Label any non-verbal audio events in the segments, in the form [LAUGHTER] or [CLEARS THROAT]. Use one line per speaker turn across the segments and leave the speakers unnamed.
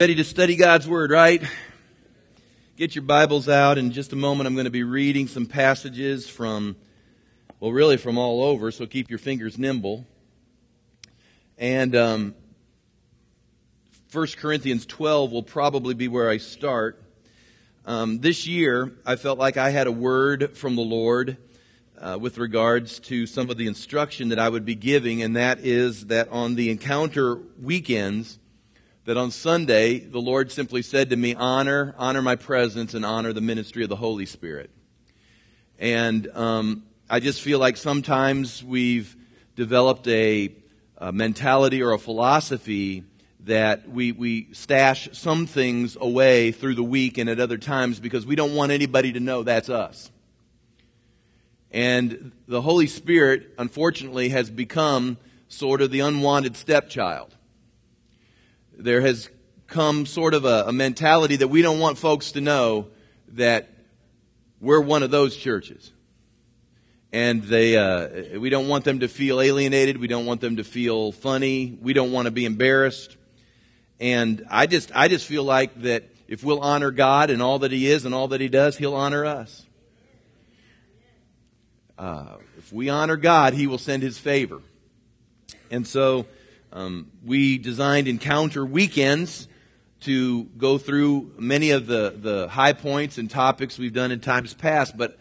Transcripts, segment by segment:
Ready to study God's Word, right? Get your Bibles out. In just a moment, I'm going to be reading some passages from, well, really from all over, so keep your fingers nimble. And um, 1 Corinthians 12 will probably be where I start. Um, this year, I felt like I had a word from the Lord uh, with regards to some of the instruction that I would be giving, and that is that on the encounter weekends, that on Sunday, the Lord simply said to me, honor, honor my presence and honor the ministry of the Holy Spirit. And um, I just feel like sometimes we've developed a, a mentality or a philosophy that we, we stash some things away through the week and at other times because we don't want anybody to know that's us. And the Holy Spirit, unfortunately, has become sort of the unwanted stepchild there has come sort of a, a mentality that we don't want folks to know that we're one of those churches. And they, uh, we don't want them to feel alienated. We don't want them to feel funny. We don't want to be embarrassed. And I just, I just feel like that if we'll honor God and all that He is and all that He does, He'll honor us. Uh, if we honor God, He will send His favor. And so, um, we designed encounter weekends to go through many of the, the high points and topics we've done in times past, but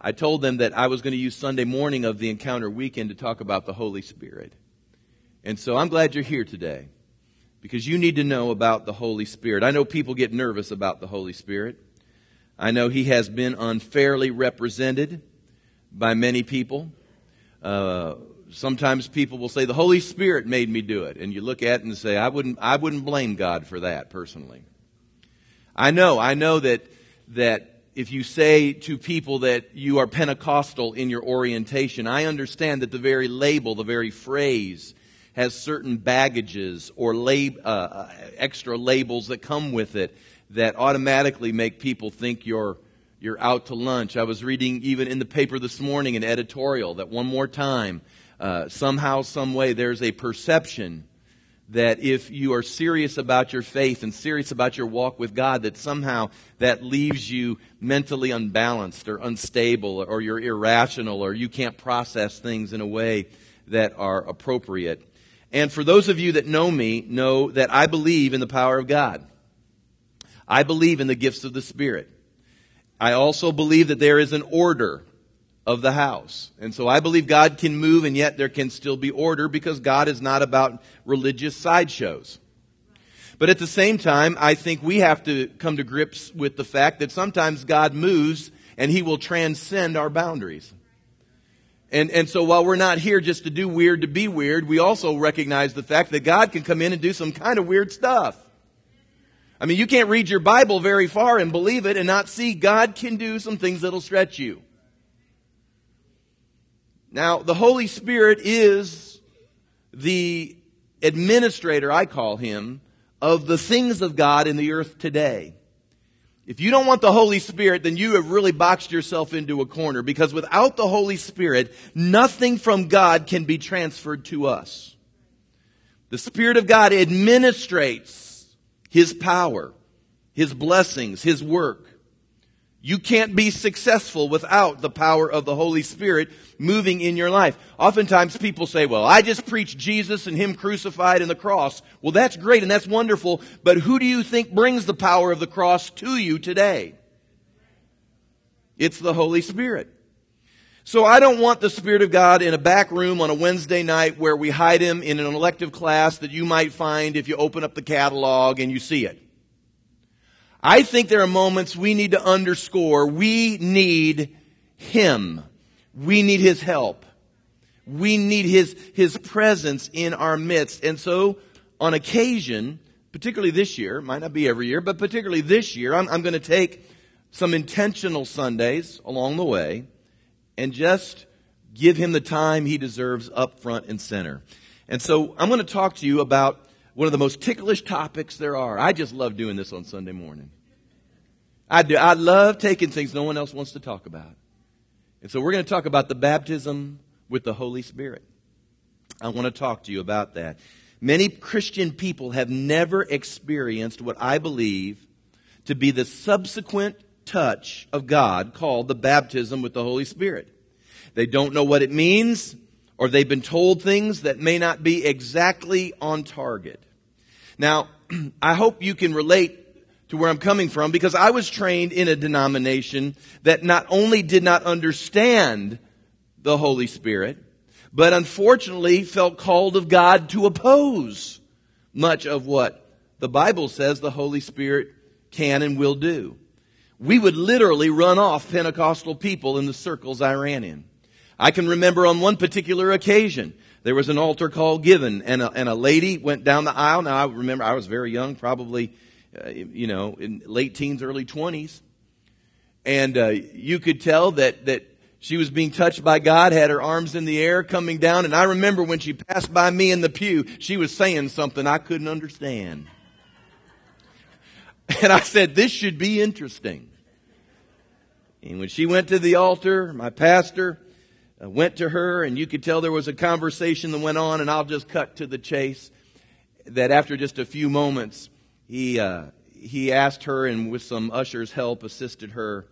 I told them that I was going to use Sunday morning of the encounter weekend to talk about the Holy Spirit. And so I'm glad you're here today because you need to know about the Holy Spirit. I know people get nervous about the Holy Spirit. I know he has been unfairly represented by many people. Uh, sometimes people will say the Holy Spirit made me do it, and you look at it and say, I wouldn't, I wouldn't blame God for that personally. I know, I know that that if you say to people that you are Pentecostal in your orientation, I understand that the very label, the very phrase, has certain baggages or lab, uh, uh extra labels that come with it that automatically make people think you're you're out to lunch. I was reading even in the paper this morning an editorial that one more time uh, somehow, some way, there's a perception that if you are serious about your faith and serious about your walk with God, that somehow that leaves you mentally unbalanced or unstable or you're irrational or you can't process things in a way that are appropriate. And for those of you that know me, know that I believe in the power of God. I believe in the gifts of the Spirit. I also believe that there is an order of the house. And so I believe God can move and yet there can still be order because God is not about religious sideshows. But at the same time, I think we have to come to grips with the fact that sometimes God moves and he will transcend our boundaries. And, and so while we're not here just to do weird to be weird, we also recognize the fact that God can come in and do some kind of weird stuff. I mean, you can't read your Bible very far and believe it and not see God can do some things that'll stretch you. Now, the Holy Spirit is the administrator, I call him, of the things of God in the earth today. If you don't want the Holy Spirit, then you have really boxed yourself into a corner because without the Holy Spirit, nothing from God can be transferred to us. The Spirit of God administrates His power, His blessings, His work. You can't be successful without the power of the Holy Spirit moving in your life. Oftentimes people say, well, I just preach Jesus and Him crucified and the cross. Well, that's great and that's wonderful, but who do you think brings the power of the cross to you today? It's the Holy Spirit. So I don't want the Spirit of God in a back room on a Wednesday night where we hide Him in an elective class that you might find if you open up the catalog and you see it. I think there are moments we need to underscore we need Him. We need His help. We need His, His presence in our midst. And so, on occasion, particularly this year, might not be every year, but particularly this year, I'm, I'm going to take some intentional Sundays along the way and just give Him the time He deserves up front and center. And so, I'm going to talk to you about one of the most ticklish topics there are. I just love doing this on Sunday morning. I do. I love taking things no one else wants to talk about. And so we're going to talk about the baptism with the Holy Spirit. I want to talk to you about that. Many Christian people have never experienced what I believe to be the subsequent touch of God called the baptism with the Holy Spirit. They don't know what it means, or they've been told things that may not be exactly on target. Now, [CLEARS THROAT] I hope you can relate to where I'm coming from because I was trained in a denomination that not only did not understand the Holy Spirit, but unfortunately felt called of God to oppose much of what the Bible says the Holy Spirit can and will do. We would literally run off Pentecostal people in the circles I ran in. I can remember on one particular occasion, there was an altar call given and a, and a lady went down the aisle. Now I remember I was very young, probably, uh, you know, in late teens, early twenties. And, uh, you could tell that, that she was being touched by God, had her arms in the air coming down. And I remember when she passed by me in the pew, she was saying something I couldn't understand. [LAUGHS] And I said, this should be interesting. And when she went to the altar, my pastor uh, went to her and you could tell there was a conversation that went on and I'll just cut to the chase that after just a few moments, he, uh, he asked her and with some usher's help assisted her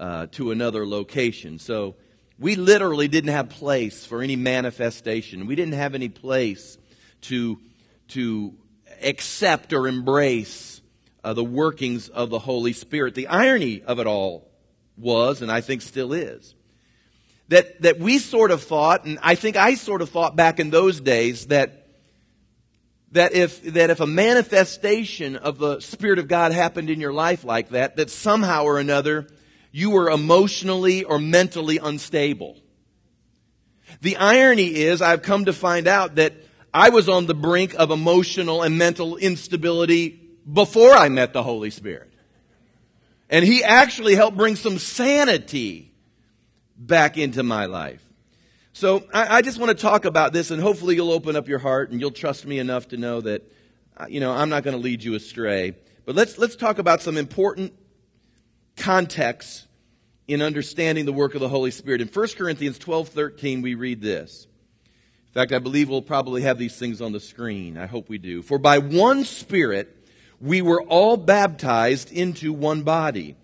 uh, to another location. So we literally didn't have place for any manifestation. We didn't have any place to, to accept or embrace uh, the workings of the Holy Spirit. The irony of it all was, and I think still is, that, that we sort of thought, and I think I sort of thought back in those days that, that if, that if a manifestation of the Spirit of God happened in your life like that, that somehow or another you were emotionally or mentally unstable. The irony is, I've come to find out that I was on the brink of emotional and mental instability before I met the Holy Spirit. And He actually helped bring some sanity back into my life. So I, I, just want to talk about this and hopefully you'll open up your heart and you'll trust me enough to know that, uh, you know, I'm not going to lead you astray. But let's, let's talk about some important context in understanding the work of the Holy Spirit. In 1 Corinthians 12 13, we read this. In fact, I believe we'll probably have these things on the screen. I hope we do. For by one Spirit we were all baptized into one body,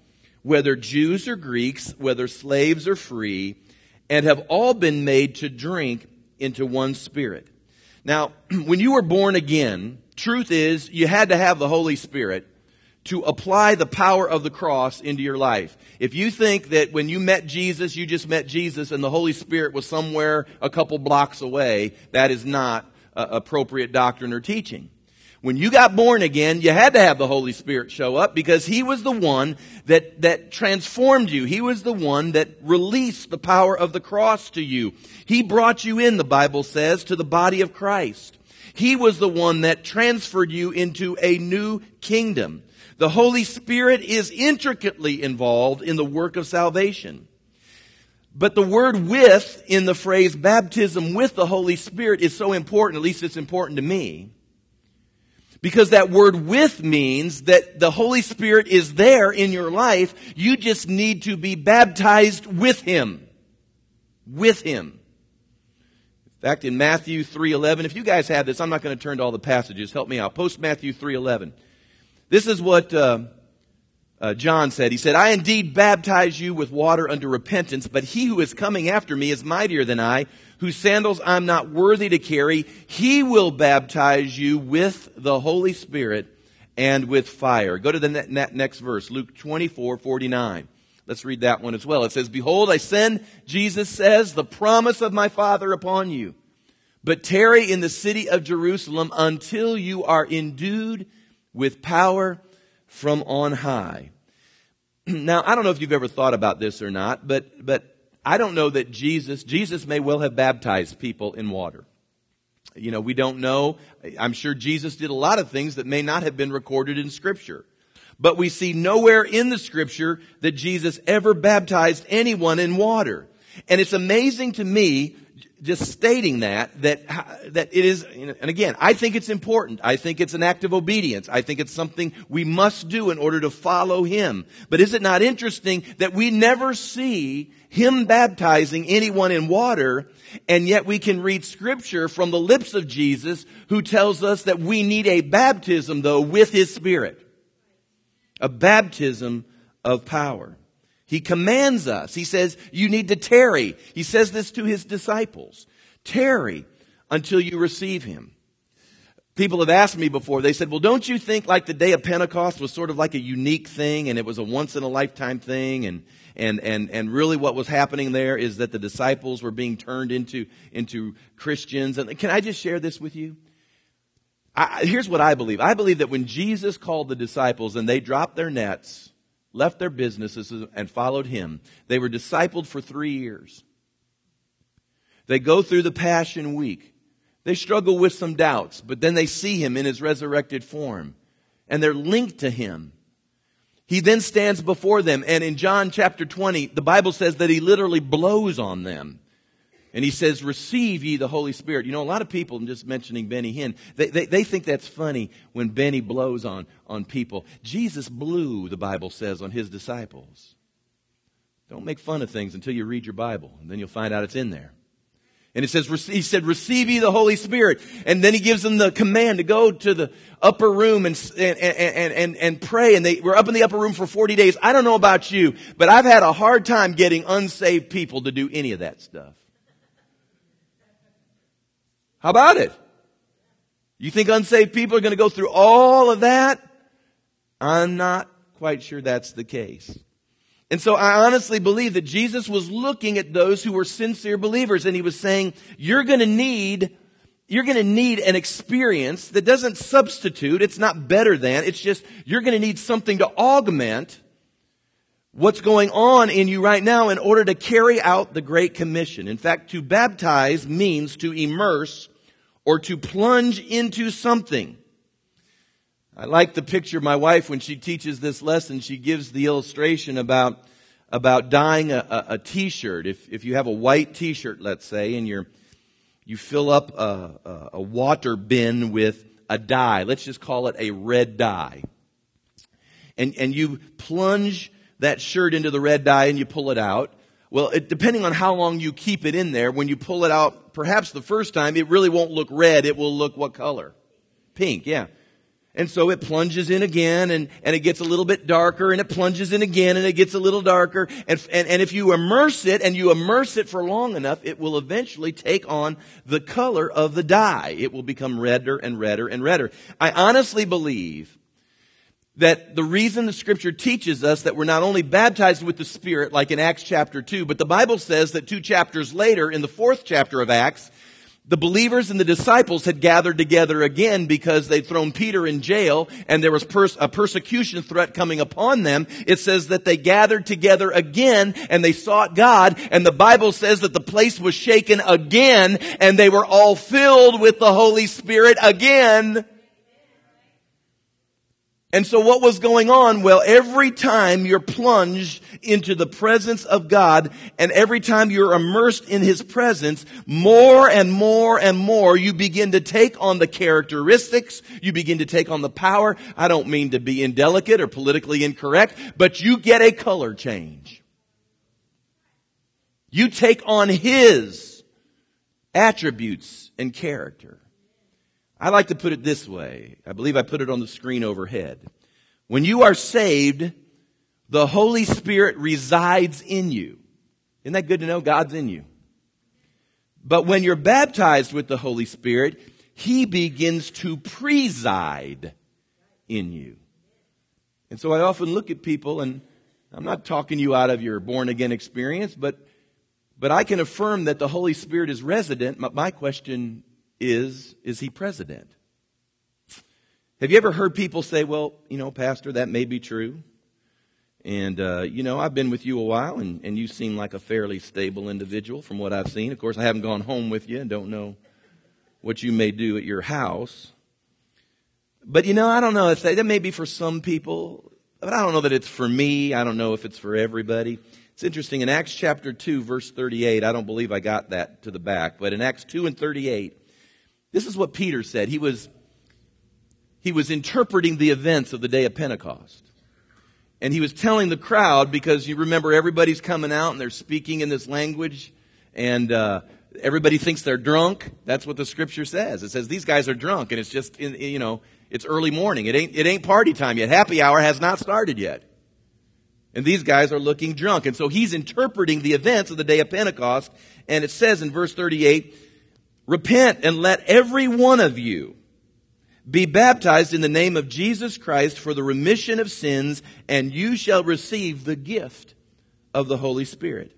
whether Jews or Greeks, whether slaves or free, and have all been made to drink into one Spirit. Now, [CLEARS THROAT] when you were born again, truth is you had to have the Holy Spirit to apply the power of the cross into your life. If you think that when you met Jesus, you just met Jesus and the Holy Spirit was somewhere a couple blocks away, that is not uh, appropriate doctrine or teaching. When you got born again, you had to have the Holy Spirit show up because He was the one that, that transformed you. He was the one that released the power of the cross to you. He brought you in, the Bible says, to the body of Christ. He was the one that transferred you into a new kingdom. The Holy Spirit is intricately involved in the work of salvation. But the word with in the phrase baptism with the Holy Spirit is so important, at least it's important to me. Because that word with means that the Holy Spirit is there in your life. You just need to be baptized with Him. With Him. In fact, in Matthew 3.11, if you guys have this, I'm not going to turn to all the passages. Help me out. Post Matthew 3.11. This is what uh, uh, John said. He said, I indeed baptize you with water unto repentance, but he who is coming after me is mightier than I, whose sandals I'm not worthy to carry. He will baptize you with the Holy Spirit and with fire. Go to the ne- next verse, Luke 24, 49. Let's read that one as well. It says, Behold, I send, Jesus says, the promise of my Father upon you. But tarry in the city of Jerusalem until you are endued with power from on high. [CLEARS THROAT] Now, I don't know if you've ever thought about this or not, but, but I don't know that Jesus, Jesus may well have baptized people in water. You know, we don't know. I'm sure Jesus did a lot of things that may not have been recorded in scripture. But we see nowhere in the scripture that Jesus ever baptized anyone in water. And it's amazing to me just stating that, that, that it is, and again, I think it's important. I think it's an act of obedience. I think it's something we must do in order to follow Him. But is it not interesting that we never see Him baptizing anyone in water, and yet we can read scripture from the lips of Jesus who tells us that we need a baptism though with His Spirit. A baptism of power. He commands us. He says, you need to tarry. He says this to his disciples. Tarry until you receive him. People have asked me before, they said, well, don't you think like the day of Pentecost was sort of like a unique thing and it was a once in a lifetime thing and, and, and, and really what was happening there is that the disciples were being turned into, into Christians. And can I just share this with you? I, here's what I believe. I believe that when Jesus called the disciples and they dropped their nets, left their businesses and followed him. They were discipled for three years. They go through the Passion Week. They struggle with some doubts, but then they see him in his resurrected form and they're linked to him. He then stands before them and in John chapter 20, the Bible says that he literally blows on them. And he says, receive ye the Holy Spirit. You know, a lot of people, I'm just mentioning Benny Hinn, they, they, they, think that's funny when Benny blows on, on people. Jesus blew, the Bible says, on his disciples. Don't make fun of things until you read your Bible, and then you'll find out it's in there. And it says, he said, receive ye the Holy Spirit. And then he gives them the command to go to the upper room and, and, and, and, and pray. And they were up in the upper room for 40 days. I don't know about you, but I've had a hard time getting unsaved people to do any of that stuff. How about it? You think unsaved people are going to go through all of that? I'm not quite sure that's the case. And so I honestly believe that Jesus was looking at those who were sincere believers and he was saying, you're going to need, you're going to need an experience that doesn't substitute. It's not better than. It's just, you're going to need something to augment what's going on in you right now in order to carry out the Great Commission. In fact, to baptize means to immerse or to plunge into something. I like the picture my wife when she teaches this lesson, she gives the illustration about, about dyeing a, a, a t-shirt. If, if you have a white t-shirt, let's say, and you're, you fill up a, a, a water bin with a dye. Let's just call it a red dye. And, and you plunge that shirt into the red dye and you pull it out. Well, it, depending on how long you keep it in there, when you pull it out, perhaps the first time, it really won't look red. It will look what color? Pink, yeah. And so it plunges in again and, and it gets a little bit darker and it plunges in again and it gets a little darker. And, and, and if you immerse it and you immerse it for long enough, it will eventually take on the color of the dye. It will become redder and redder and redder. I honestly believe that the reason the scripture teaches us that we're not only baptized with the Spirit, like in Acts chapter 2, but the Bible says that two chapters later, in the fourth chapter of Acts, the believers and the disciples had gathered together again because they'd thrown Peter in jail and there was pers- a persecution threat coming upon them. It says that they gathered together again and they sought God and the Bible says that the place was shaken again and they were all filled with the Holy Spirit again. And so what was going on? Well, every time you're plunged into the presence of God and every time you're immersed in His presence, more and more and more you begin to take on the characteristics, you begin to take on the power. I don't mean to be indelicate or politically incorrect, but you get a color change. You take on His attributes and character. I like to put it this way. I believe I put it on the screen overhead. When you are saved, the Holy Spirit resides in you. Isn't that good to know? God's in you. But when you're baptized with the Holy Spirit, He begins to preside in you. And so I often look at people and I'm not talking you out of your born again experience, but, but I can affirm that the Holy Spirit is resident. My question is, is he president? Have you ever heard people say, well, you know, Pastor, that may be true. And, uh, you know, I've been with you a while and, and you seem like a fairly stable individual from what I've seen. Of course, I haven't gone home with you and don't know what you may do at your house. But, you know, I don't know if that, that may be for some people, but I don't know that it's for me. I don't know if it's for everybody. It's interesting. In Acts chapter 2, verse 38, I don't believe I got that to the back, but in Acts 2 and 38, this is what Peter said. He was, he was interpreting the events of the day of Pentecost. And he was telling the crowd, because you remember everybody's coming out and they're speaking in this language, and uh, everybody thinks they're drunk. That's what the scripture says. It says these guys are drunk, and it's just, in, you know, it's early morning. It ain't, it ain't party time yet. Happy hour has not started yet. And these guys are looking drunk. And so he's interpreting the events of the day of Pentecost. And it says in verse 38, Repent and let every one of you be baptized in the name of Jesus Christ for the remission of sins, and you shall receive the gift of the Holy Spirit.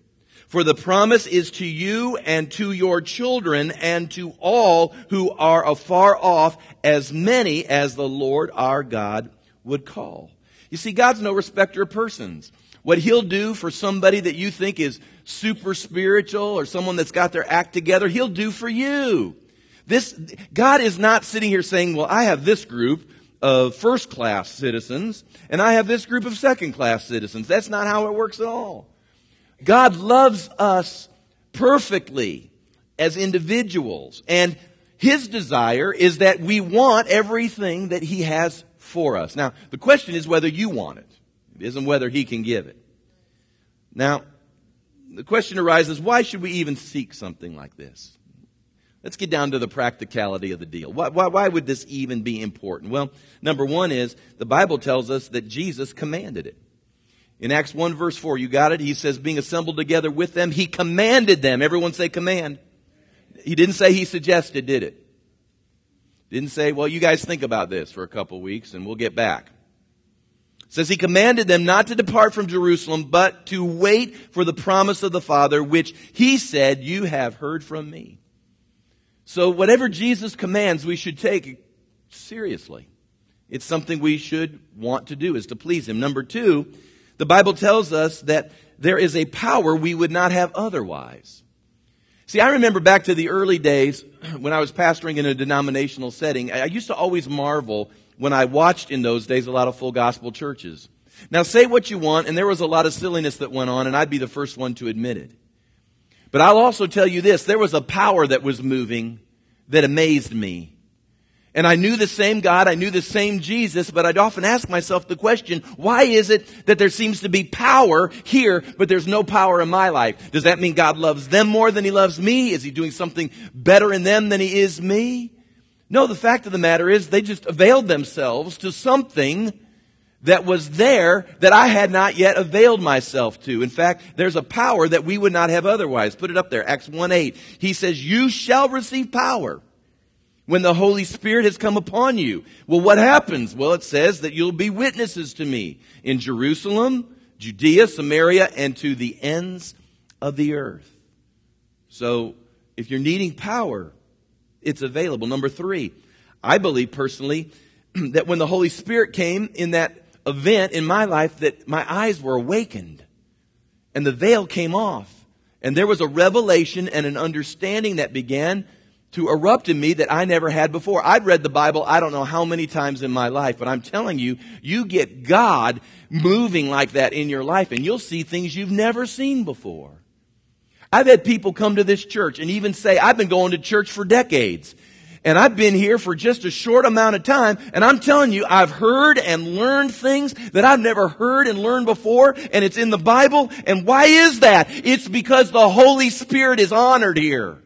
For the promise is to you and to your children and to all who are afar off, as many as the Lord our God would call. You see, God's no respecter of persons. What He'll do for somebody that you think is super spiritual or someone that's got their act together, He'll do for you. This, God is not sitting here saying, well, I have this group of first class citizens and I have this group of second class citizens. That's not how it works at all. God loves us perfectly as individuals and His desire is that we want everything that He has for us. Now, the question is whether you want it. Isn't whether he can give it. Now, the question arises, why should we even seek something like this? Let's get down to the practicality of the deal. Why, why, why, would this even be important? Well, number one is the Bible tells us that Jesus commanded it. In Acts 1 verse 4, you got it? He says, being assembled together with them, he commanded them. Everyone say command. He didn't say he suggested, did it? Didn't say, well, you guys think about this for a couple weeks and we'll get back. Says he commanded them not to depart from Jerusalem, but to wait for the promise of the Father, which he said, you have heard from me. So whatever Jesus commands, we should take seriously. It's something we should want to do, is to please him. Number two, the Bible tells us that there is a power we would not have otherwise. See, I remember back to the early days [CLEARS THROAT] when I was pastoring in a denominational setting. I used to always marvel when I watched in those days a lot of full gospel churches. Now, say what you want, and there was a lot of silliness that went on, and I'd be the first one to admit it. But I'll also tell you this there was a power that was moving that amazed me. And I knew the same God, I knew the same Jesus, but I'd often ask myself the question, why is it that there seems to be power here, but there's no power in my life? Does that mean God loves them more than He loves me? Is He doing something better in them than He is me? No, the fact of the matter is they just availed themselves to something that was there that I had not yet availed myself to. In fact, there's a power that we would not have otherwise. Put it up there, Acts 1-8. He says, you shall receive power when the Holy Spirit has come upon you. Well, what happens? Well, it says that you'll be witnesses to me in Jerusalem, Judea, Samaria, and to the ends of the earth. So, if you're needing power, it's available. Number three, I believe personally [CLEARS THROAT] that when the Holy Spirit came in that event in my life, that my eyes were awakened and the veil came off. And there was a revelation and an understanding that began to erupt in me that I never had before. I'd read the Bible I don't know how many times in my life, but I'm telling you, you get God moving like that in your life and you'll see things you've never seen before. I've had people come to this church and even say, I've been going to church for decades. And I've been here for just a short amount of time, and I'm telling you, I've heard and learned things that I've never heard and learned before, and it's in the Bible. And why is that? It's because the Holy Spirit is honored here.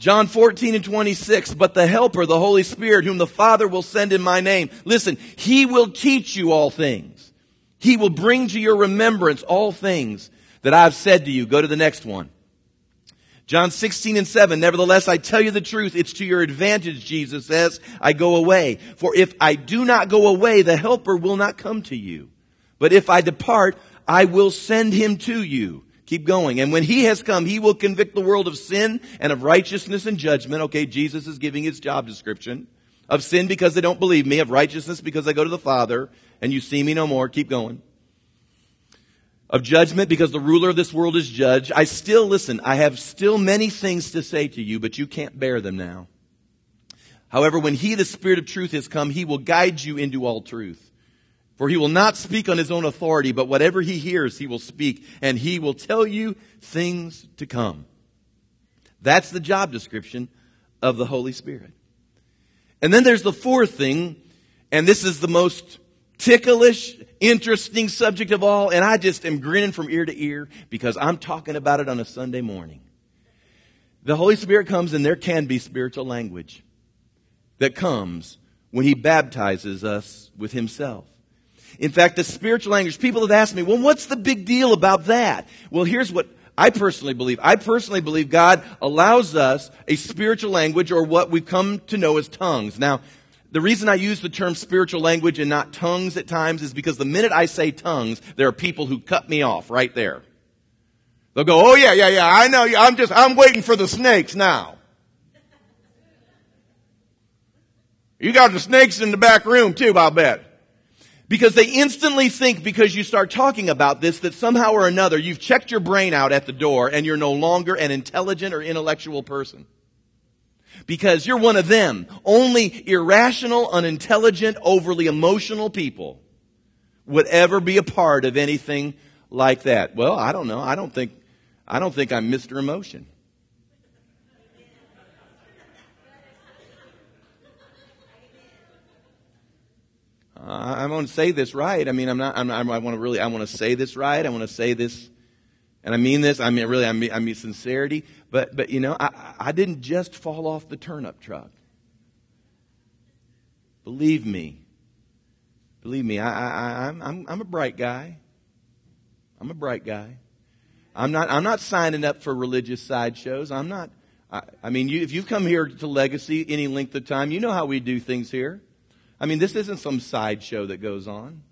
John 14 and 26, but the helper, the Holy Spirit, whom the Father will send in my name. Listen, He will teach you all things. He will bring to your remembrance all things that I've said to you. Go to the next one. John 16 and 7, nevertheless I tell you the truth, it's to your advantage, Jesus says, I go away. For if I do not go away, the helper will not come to you. But if I depart, I will send him to you. Keep going. And when he has come, he will convict the world of sin and of righteousness and judgment. Okay, Jesus is giving his job description. Of sin because they don't believe me, of righteousness because I go to the Father and you see me no more. Keep going. Of judgment because the ruler of this world is judged. I still, listen, I have still many things to say to you, but you can't bear them now. However, when he, the Spirit of truth, has come, he will guide you into all truth. For he will not speak on his own authority, but whatever he hears, he will speak, and he will tell you things to come. That's the job description of the Holy Spirit. And then there's the fourth thing, and this is the most ticklish, interesting subject of all, and I just am grinning from ear to ear because I'm talking about it on a Sunday morning. The Holy Spirit comes, and there can be spiritual language that comes when He baptizes us with Himself. In fact, the spiritual language, people have asked me, well, what's the big deal about that? Well, here's what I personally believe. I personally believe God allows us a spiritual language or what we've come to know as tongues. Now, the reason I use the term spiritual language and not tongues at times is because the minute I say tongues, there are people who cut me off right there. They'll go, oh yeah, yeah, yeah, I know, I'm just, I'm waiting for the snakes now. You got the snakes in the back room too, I'll bet. Because they instantly think because you start talking about this that somehow or another you've checked your brain out at the door and you're no longer an intelligent or intellectual person. Because you're one of them. Only irrational, unintelligent, overly emotional people would ever be a part of anything like that. Well, I don't know. I don't think, I don't think I'm Mr. Emotion. I'm going to say this right. I mean, I'm not, I'm, I want to really, I want to say this right. I want to say this, and I mean this. I mean, really, I mean, I mean sincerity. But, but you know, I, I didn't just fall off the turnip truck. Believe me. Believe me, I, I, I'm, I'm, I'm a bright guy. I'm a bright guy. I'm not, I'm not signing up for religious sideshows. I'm not, I, I mean, you, if you've come here to Legacy any length of time, you know how we do things here. I mean, this isn't some sideshow that goes on.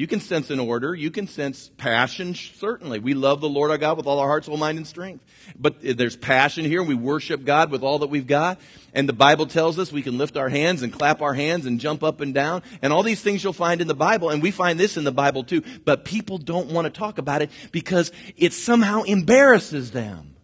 You can sense an order. You can sense passion, certainly. We love the Lord our God with all our heart, soul, mind, and strength. But there's passion here. and We worship God with all that we've got. And the Bible tells us we can lift our hands and clap our hands and jump up and down. And all these things you'll find in the Bible. And we find this in the Bible too. But people don't want to talk about it because it somehow embarrasses them.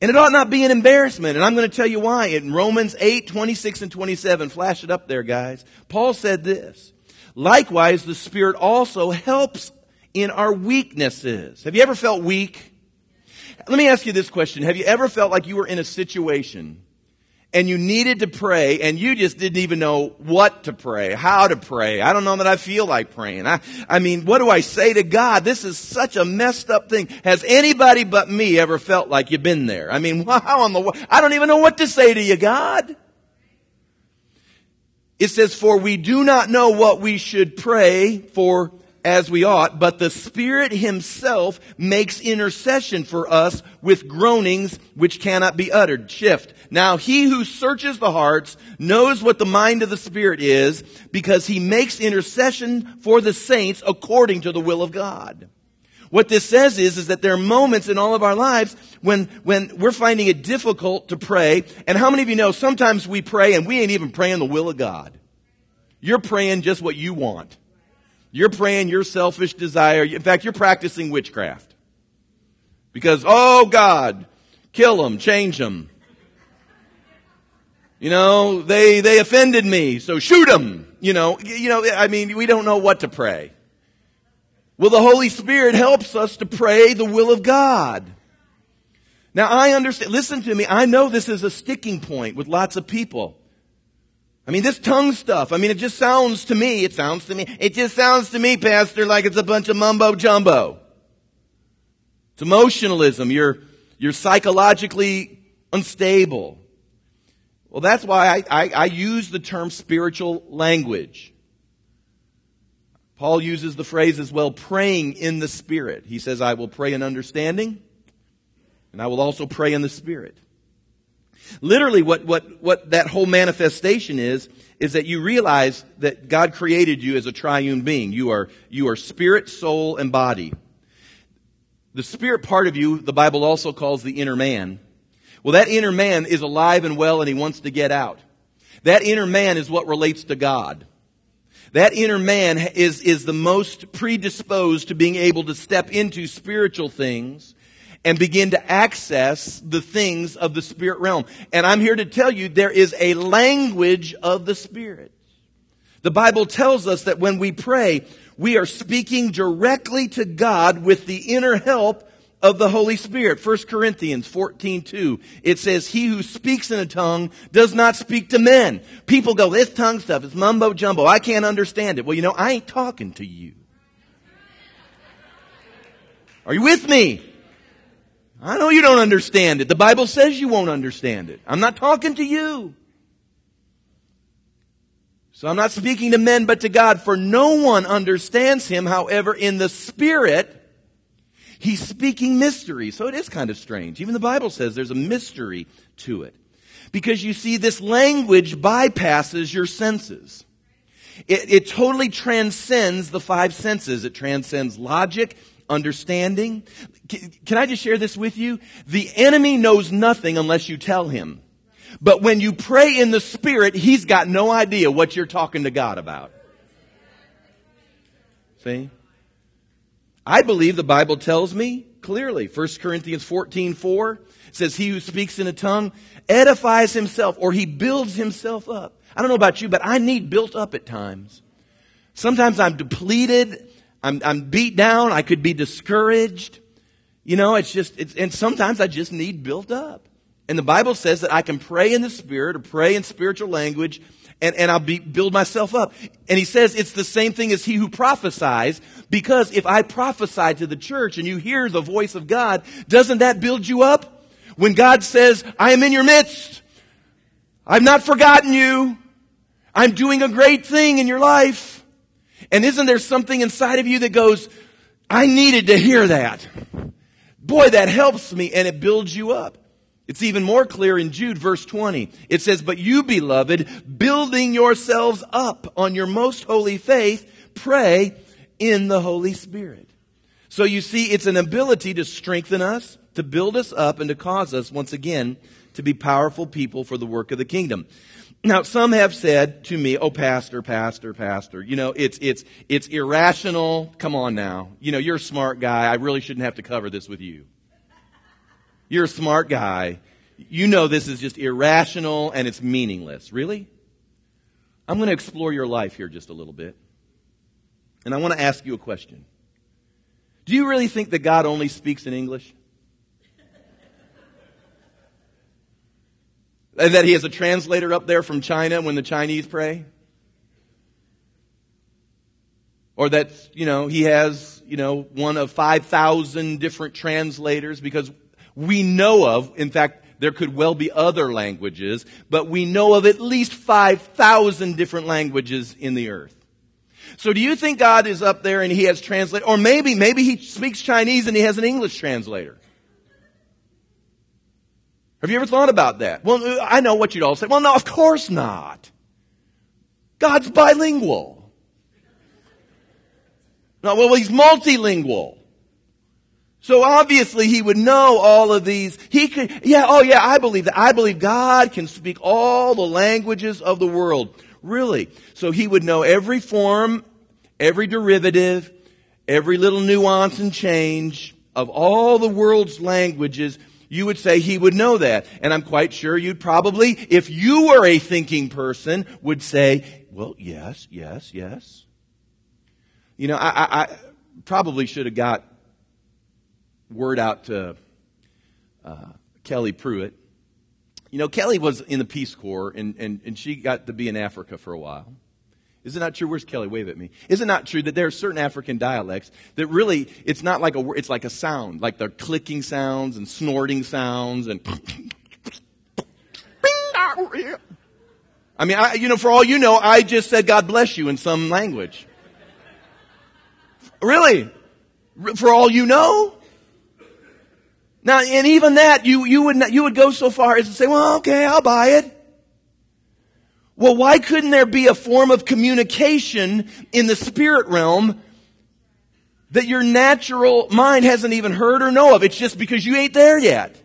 And it ought not be an embarrassment. And I'm going to tell you why. In Romans 8, 26 and 27, flash it up there, guys. Paul said this. Likewise, the Spirit also helps in our weaknesses. Have you ever felt weak? Let me ask you this question. Have you ever felt like you were in a situation and you needed to pray and you just didn't even know what to pray, how to pray. I don't know that I feel like praying. I, I mean, what do I say to God? This is such a messed up thing. Has anybody but me ever felt like you've been there? I mean, [LAUGHS] how on the, I don't even know what to say to you, God. It says, for we do not know what we should pray for as we ought, but the Spirit Himself makes intercession for us with groanings which cannot be uttered. Shift. Now He who searches the hearts knows what the mind of the Spirit is because He makes intercession for the saints according to the will of God. What this says is, is that there are moments in all of our lives when, when we're finding it difficult to pray. And how many of you know sometimes we pray and we ain't even praying the will of God? You're praying just what you want. You're praying your selfish desire. In fact, you're practicing witchcraft. Because, oh God, kill them, change them. You know, they, they offended me, so shoot them. You know, you know, I mean, we don't know what to pray. Well, the Holy Spirit helps us to pray the will of God. Now I understand, listen to me, I know this is a sticking point with lots of people. I mean, this tongue stuff, I mean, it just sounds to me, it sounds to me, it just sounds to me, Pastor, like it's a bunch of mumbo jumbo. It's emotionalism. You're, you're psychologically unstable. Well, that's why I, I, I use the term spiritual language. Paul uses the phrase as well, praying in the Spirit. He says, I will pray in understanding, and I will also pray in the Spirit. Literally, what, what, what that whole manifestation is, is that you realize that God created you as a triune being. You are, you are spirit, soul, and body. The spirit part of you, the Bible also calls the inner man. Well, that inner man is alive and well and he wants to get out. That inner man is what relates to God. That inner man is, is the most predisposed to being able to step into spiritual things and begin to access the things of the spirit realm. And I'm here to tell you there is a language of the spirit. The Bible tells us that when we pray, we are speaking directly to God with the inner help of the Holy Spirit. 1 Corinthians 14, 2. It says, He who speaks in a tongue does not speak to men. People go, this tongue stuff is mumbo jumbo. I can't understand it. Well, you know, I ain't talking to you. Are you with me? I know you don't understand it. The Bible says you won't understand it. I'm not talking to you. So I'm not speaking to men but to God, for no one understands him. However, in the Spirit, he's speaking mystery. So it is kind of strange. Even the Bible says there's a mystery to it. Because you see, this language bypasses your senses. It, it totally transcends the five senses. It transcends logic, understanding. Can I just share this with you? The enemy knows nothing unless you tell him. But when you pray in the Spirit, he's got no idea what you're talking to God about. See? I believe the Bible tells me clearly. 1 Corinthians 14, 4 says, He who speaks in a tongue edifies himself or he builds himself up. I don't know about you, but I need built up at times. Sometimes I'm depleted I'm, I'm beat down. I could be discouraged. You know, it's just, it's, and sometimes I just need built up. And the Bible says that I can pray in the Spirit or pray in spiritual language and, and I'll be, build myself up. And he says it's the same thing as he who prophesies because if I prophesy to the church and you hear the voice of God, doesn't that build you up? When God says, I am in your midst. I've not forgotten you. I'm doing a great thing in your life. And isn't there something inside of you that goes, I needed to hear that. Boy, that helps me and it builds you up. It's even more clear in Jude verse 20. It says, but you beloved, building yourselves up on your most holy faith, pray in the Holy Spirit. So you see, it's an ability to strengthen us, to build us up, and to cause us, once again, to be powerful people for the work of the kingdom. Now, some have said to me, oh, pastor, pastor, pastor, you know, it's, it's, it's irrational. Come on now. You know, you're a smart guy. I really shouldn't have to cover this with you. You're a smart guy. You know this is just irrational and it's meaningless. Really? I'm going to explore your life here just a little bit. And I want to ask you a question. Do you really think that God only speaks in English? [LAUGHS] And that he has a translator up there from China when the Chinese pray? Or that, you know, he has, you know, one of 5,000 different translators because we know of, in fact, there could well be other languages, but we know of at least 5,000 different languages in the earth. So do you think God is up there and he has translated, or maybe, maybe he speaks Chinese and he has an English translator? Have you ever thought about that? Well, uh, I know what you'd all say. Well, no, of course not. God's bilingual. No, well, he's multilingual. So obviously he would know all of these. He could, yeah, oh yeah, I believe that. I believe God can speak all the languages of the world. Really. So he would know every form, every derivative, every little nuance and change of all the world's languages you would say he would know that. And I'm quite sure you'd probably, if you were a thinking person, would say, well, yes, yes, yes. You know, I, I, I probably should have got word out to uh, Kelly Pruitt. You know, Kelly was in the Peace Corps, and, and, and she got to be in Africa for a while. Is it not true? Where's Kelly? Wave at me. Is it not true that there are certain African dialects that really, it's not like a it's like a sound, like the clicking sounds and snorting sounds and. I mean, I, you know, for all you know, I just said God bless you in some language. Really? For all you know? Now, and even that, you, you would, not, you would go so far as to say, well, okay, I'll buy it. Well, why couldn't there be a form of communication in the spirit realm that your natural mind hasn't even heard or know of? It's just because you ain't there yet.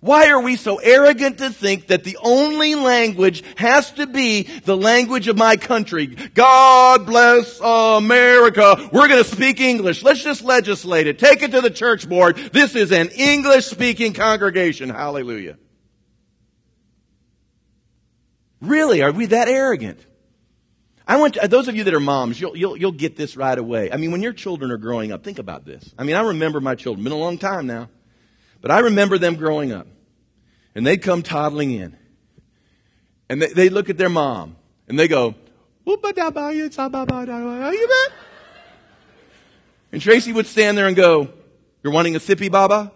Why are we so arrogant to think that the only language has to be the language of my country? God bless America. We're going to speak English. Let's just legislate it. Take it to the church board. This is an English speaking congregation. Hallelujah. Really? Are we that arrogant? I want to, those of you that are moms, you'll, you'll, you'll get this right away. I mean, when your children are growing up, think about this. I mean, I remember my children, been a long time now, but I remember them growing up. And they'd come toddling in. And they, they look at their mom and they go, and Tracy would stand there and go, You're wanting a sippy baba?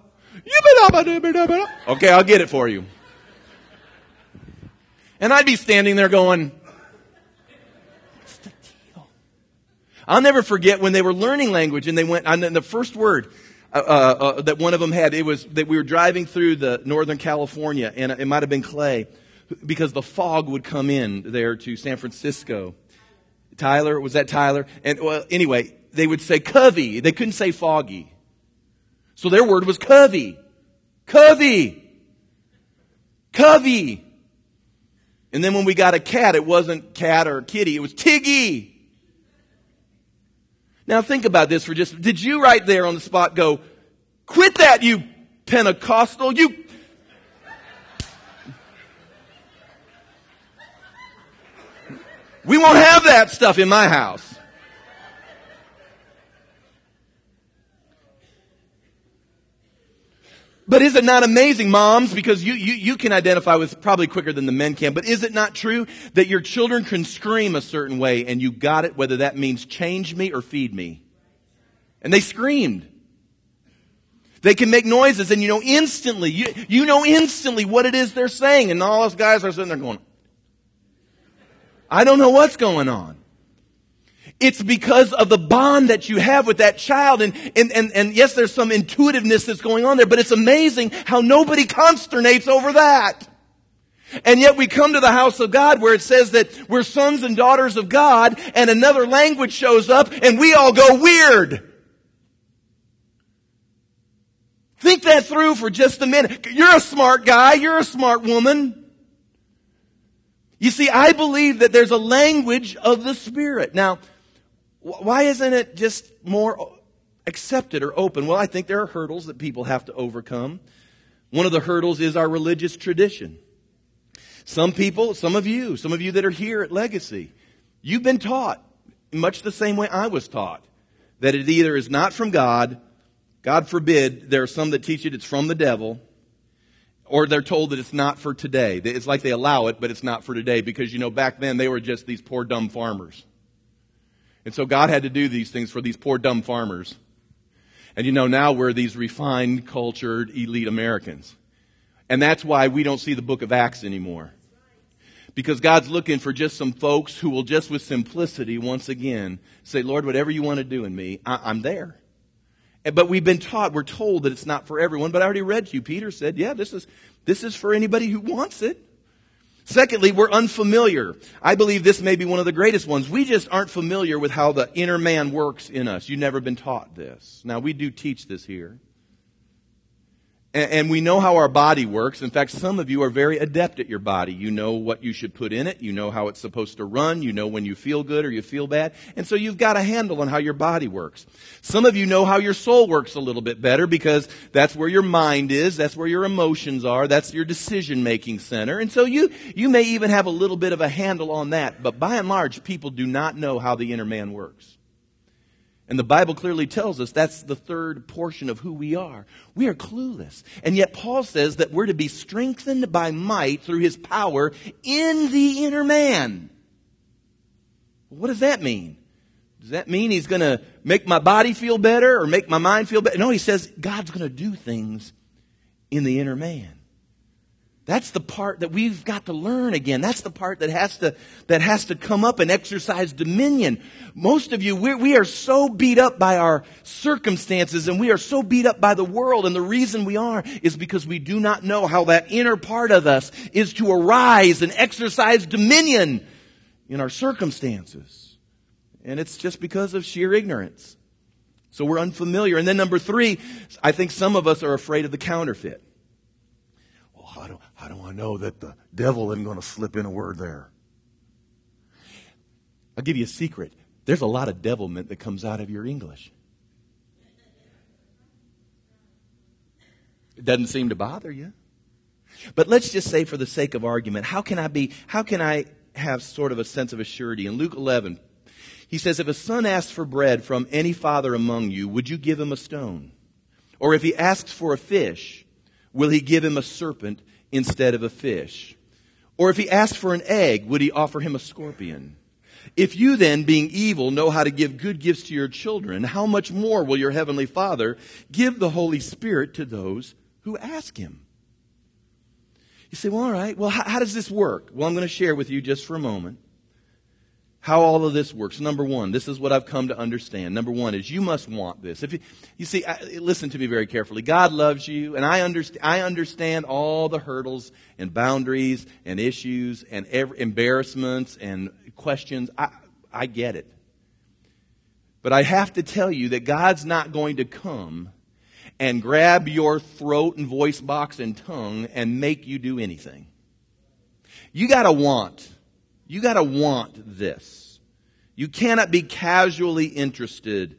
Okay, I'll get it for you. And I'd be standing there going, What's the deal? I'll never forget when they were learning language and they went, and the first word, uh, uh, uh, that one of them had, it was that we were driving through the Northern California, and it might have been Clay, because the fog would come in there to San Francisco. Tyler, was that Tyler? And well, anyway, they would say covey. They couldn't say foggy. So their word was covey. Covey. Covey. And then when we got a cat, it wasn't cat or kitty, it was Tiggy. Now think about this for just, did you right there on the spot go, quit that, you Pentecostal, you We won't have that stuff in my house. But is it not amazing, moms, because you, you, you can identify with probably quicker than the men can, but is it not true that your children can scream a certain way and you got it, whether that means change me or feed me? And they screamed. They can make noises and you know instantly, you, you know instantly what it is they're saying and all those guys are sitting there going, I don't know what's going on. It's because of the bond that you have with that child. And, and, and, and yes, there's some intuitiveness that's going on there, but it's amazing how nobody consternates over that. And yet we come to the house of God where it says that we're sons and daughters of God and another language shows up and we all go weird. Think that through for just a minute. You're a smart guy. You're a smart woman. You see, I believe that there's a language of the Spirit. Now, why isn't it just more accepted or open? Well, I think there are hurdles that people have to overcome. One of the hurdles is our religious tradition. Some people, some of you, some of you that are here at Legacy, you've been taught much the same way I was taught that it either is not from God, God forbid, there are some that teach it it's from the devil, or they're told that it's not for today. It's like they allow it, but it's not for today because, you know, back then they were just these poor dumb farmers. And so God had to do these things for these poor dumb farmers. And you know, now we're these refined, cultured, elite Americans. And that's why we don't see the book of Acts anymore. Because God's looking for just some folks who will just with simplicity once again say, Lord, whatever you want to do in me, I- I'm there. But we've been taught, we're told that it's not for everyone. But I already read to you. Peter said, yeah, this is, this is for anybody who wants it. Secondly, we're unfamiliar. I believe this may be one of the greatest ones. We just aren't familiar with how the inner man works in us. You've never been taught this. Now, we do teach this here. And we know how our body works. In fact, some of you are very adept at your body. You know what you should put in it. You know how it's supposed to run. You know when you feel good or you feel bad. And so you've got a handle on how your body works. Some of you know how your soul works a little bit better because that's where your mind is. That's where your emotions are. That's your decision making center. And so you, you may even have a little bit of a handle on that. But by and large, people do not know how the inner man works. And the Bible clearly tells us that's the third portion of who we are. We are clueless. And yet Paul says that we're to be strengthened by might through his power in the inner man. What does that mean? Does that mean he's going to make my body feel better or make my mind feel better? No, he says God's going to do things in the inner man. That's the part that we've got to learn again. That's the part that has to, that has to come up and exercise dominion. Most of you, we, we are so beat up by our circumstances and we are so beat up by the world. And the reason we are is because we do not know how that inner part of us is to arise and exercise dominion in our circumstances. And it's just because of sheer ignorance. So we're unfamiliar. And then number three, I think some of us are afraid of the counterfeit. How do, how do I know that the devil isn't going to slip in a word there? I'll give you a secret. There's a lot of devilment that comes out of your English. It doesn't seem to bother you. But let's just say for the sake of argument, how can I be, how can I have sort of a sense of assurity. In Luke 11, he says, If a son asks for bread from any father among you, would you give him a stone? Or if he asks for a fish, will he give him a serpent instead of a fish? Or if he asked for an egg, would he offer him a scorpion? If you then, being evil, know how to give good gifts to your children, how much more will your heavenly Father give the Holy Spirit to those who ask him? You say, well, all right, well, how, how does this work? Well, I'm going to share with you just for a moment how all of this works. Number one, this is what I've come to understand. Number one is you must want this. If you, you see, I, listen to me very carefully. God loves you, and I understand. I understand all the hurdles and boundaries and issues and embarrassments and questions. I, I get it, but I have to tell you that God's not going to come and grab your throat and voice box and tongue and make you do anything. You got to want. You got to want this. You cannot be casually interested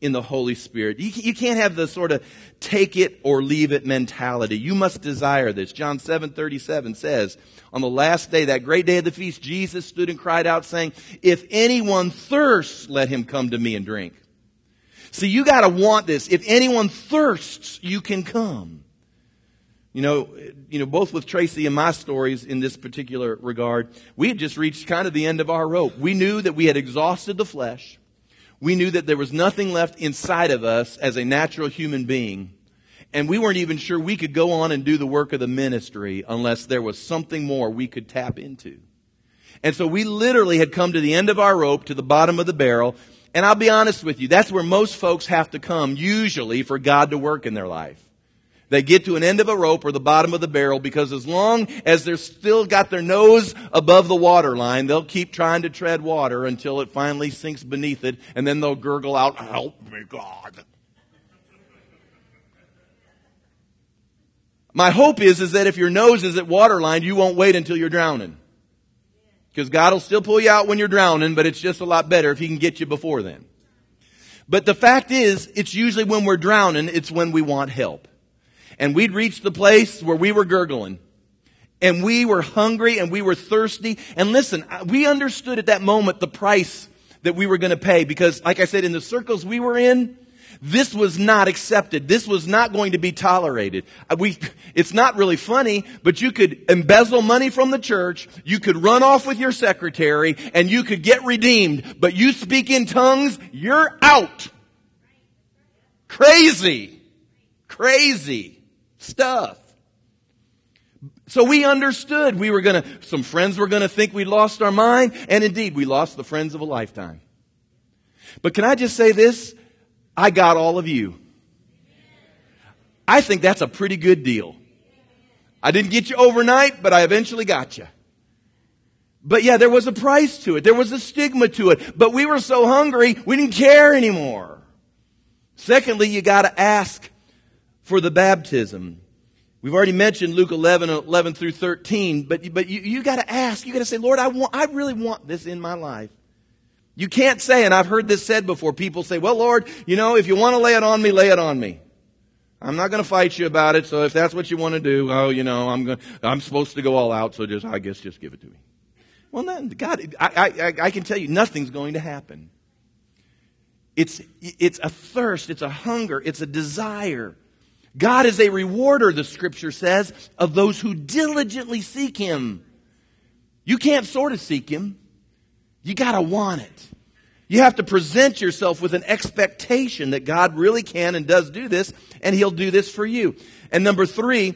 in the Holy Spirit. You, you can't have the sort of take it or leave it mentality. You must desire this. John 7:37 says, on the last day, that great day of the feast, Jesus stood and cried out saying, "If anyone thirsts, let him come to me and drink." See, you got to want this. If anyone thirsts, you can come. You know, you know, both with Tracy and my stories in this particular regard, we had just reached kind of the end of our rope. We knew that we had exhausted the flesh. We knew that there was nothing left inside of us as a natural human being. And we weren't even sure we could go on and do the work of the ministry unless there was something more we could tap into. And so we literally had come to the end of our rope, to the bottom of the barrel. And I'll be honest with you, that's where most folks have to come, usually, for God to work in their life. They get to an end of a rope or the bottom of the barrel because as long as they're still got their nose above the water line, they'll keep trying to tread water until it finally sinks beneath it, and then they'll gurgle out, Help me, God. My hope is, is that if your nose is at waterline, you won't wait until you're drowning. Because God will still pull you out when you're drowning, but it's just a lot better if He can get you before then. But the fact is, it's usually when we're drowning, it's when we want help and we'd reached the place where we were gurgling. And we were hungry and we were thirsty. And listen, we understood at that moment the price that we were going to pay because, like I said, in the circles we were in, this was not accepted. This was not going to be tolerated. Uh, we, it's not really funny, but you could embezzle money from the church, you could run off with your secretary, and you could get redeemed. But you speak in tongues, you're out. Crazy. Crazy stuff. So we understood we were gonna, some friends were gonna think we lost our mind, and indeed we lost the friends of a lifetime. But can I just say this? I got all of you. I think that's a pretty good deal. I didn't get you overnight, but I eventually got you. But yeah, there was a price to it. There was a stigma to it. But we were so hungry, we didn't care anymore. Secondly, you gotta ask for the baptism. We've already mentioned Luke 11, 11 through 13, but, but you, you gotta ask, you gotta say, Lord, I want, I really want this in my life. You can't say, and I've heard this said before, people say, well, Lord, you know, if you want to lay it on me, lay it on me. I'm not going to fight you about it, so if that's what you want to do, oh, you know, I'm going, I'm supposed to go all out, so just, I guess just give it to me. Well, then, God, I, I, I can tell you, nothing's going to happen. It's, it's a thirst, it's a hunger, it's a desire. God is a rewarder, the scripture says, of those who diligently seek Him. You can't sort of seek Him. You gotta want it. You have to present yourself with an expectation that God really can and does do this, and He'll do this for you. And number three,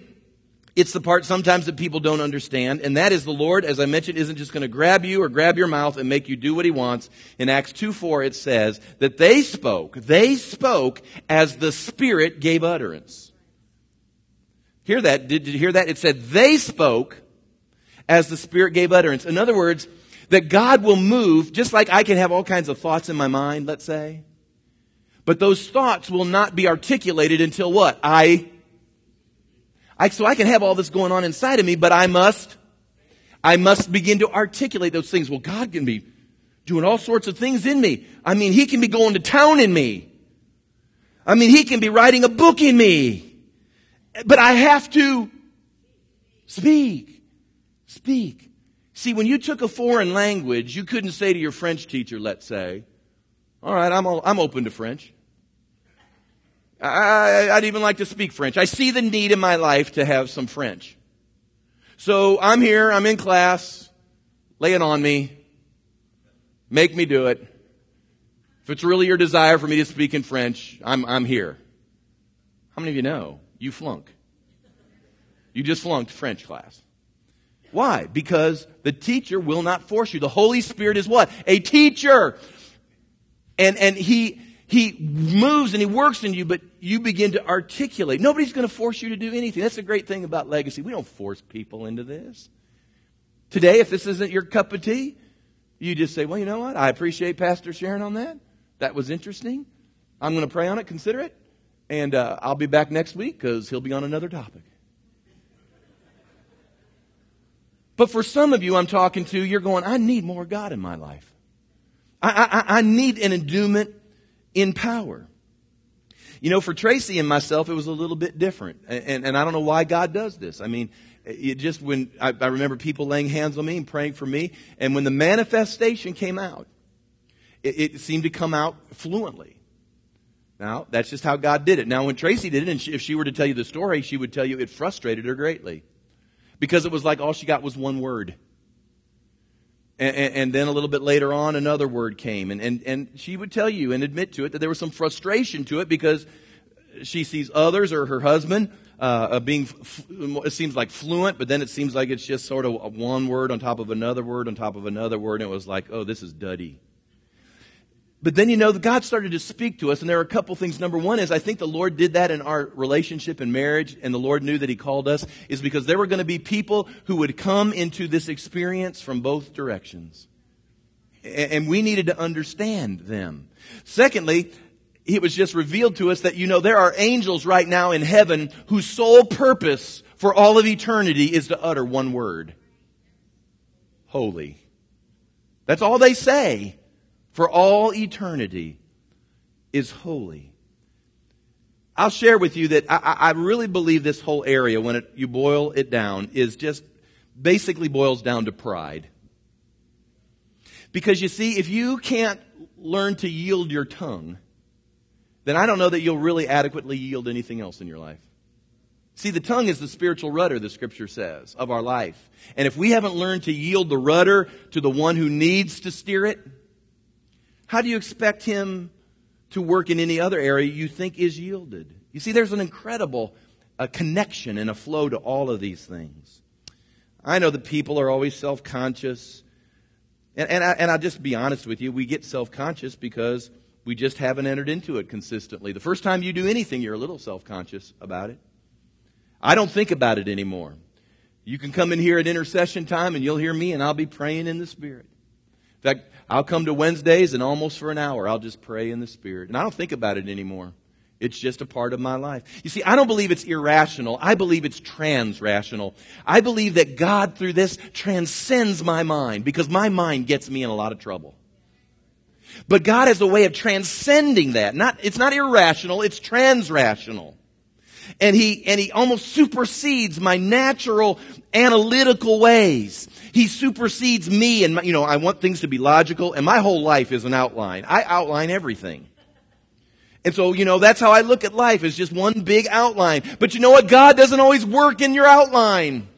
it's the part sometimes that people don't understand, and that is the Lord, as I mentioned, isn't just going to grab you or grab your mouth and make you do what He wants. In Acts 2 4, it says that they spoke, they spoke as the Spirit gave utterance. Hear that? Did you hear that? It said they spoke as the Spirit gave utterance. In other words, that God will move, just like I can have all kinds of thoughts in my mind, let's say. But those thoughts will not be articulated until what? I, I, so I can have all this going on inside of me, but I must, I must begin to articulate those things. Well, God can be doing all sorts of things in me. I mean, He can be going to town in me. I mean, He can be writing a book in me. But I have to speak. Speak. See, when you took a foreign language, you couldn't say to your French teacher, let's say, all right, I'm, all, I'm open to French. I, I'd even like to speak French. I see the need in my life to have some French. So I'm here, I'm in class, lay it on me, make me do it. If it's really your desire for me to speak in French, I'm, I'm here. How many of you know? You flunk. You just flunked French class. Why? Because the teacher will not force you. The Holy Spirit is what? A teacher. And, and he, he moves and he works in you, but you begin to articulate. Nobody's going to force you to do anything. That's the great thing about legacy. We don't force people into this. Today, if this isn't your cup of tea, you just say, well, you know what? I appreciate Pastor Sharon on that. That was interesting. I'm going to pray on it, consider it, and uh, I'll be back next week because he'll be on another topic. But for some of you I'm talking to, you're going, I need more God in my life. I, I, I need an endowment in power. You know, for Tracy and myself, it was a little bit different. And, and I don't know why God does this. I mean, it just when I, I remember people laying hands on me and praying for me, and when the manifestation came out, it, it seemed to come out fluently. Now, that's just how God did it. Now, when Tracy did it, and she, if she were to tell you the story, she would tell you it frustrated her greatly because it was like all she got was one word. And, and, and, then a little bit later on, another word came. And, and, and she would tell you and admit to it that there was some frustration to it because she sees others or her husband uh, being, it seems like fluent, but then it seems like it's just sort of one word on top of another word on top of another word. And it was like, oh, this is duddy. But then you know, God started to speak to us, and there are a couple things. Number one is I think the Lord did that in our relationship and marriage, and the Lord knew that He called us, is because there were going to be people who would come into this experience from both directions. And we needed to understand them. Secondly, it was just revealed to us that, you know, there are angels right now in heaven whose sole purpose for all of eternity is to utter one word. Holy. That's all they say for all eternity is holy. I'll share with you that I, I really believe this whole area, when it, you boil it down, is just basically boils down to pride. Because you see, if you can't learn to yield your tongue, then I don't know that you'll really adequately yield anything else in your life. See, the tongue is the spiritual rudder, the scripture says, of our life. And if we haven't learned to yield the rudder to the one who needs to steer it, how do you expect him to work in any other area you think is yielded? You see, there's an incredible a connection and a flow to all of these things. I know that people are always self conscious. And, and, I, and I'll just be honest with you, we get self conscious because we just haven't entered into it consistently. The first time you do anything, you're a little self conscious about it. I don't think about it anymore. You can come in here at intercession time and you'll hear me and I'll be praying in the Spirit. In fact, I'll come to Wednesdays and almost for an hour I'll just pray in the Spirit. And I don't think about it anymore. It's just a part of my life. You see, I don't believe it's irrational. I believe it's transrational. I believe that God through this transcends my mind because my mind gets me in a lot of trouble. But God has a way of transcending that. Not, it's not irrational, it's transrational. And he, and he almost supersedes my natural analytical ways. He supersedes me and, my, you know, I want things to be logical and my whole life is an outline. I outline everything. And so, you know, that's how I look at life is just one big outline. But you know what? God doesn't always work in your outline.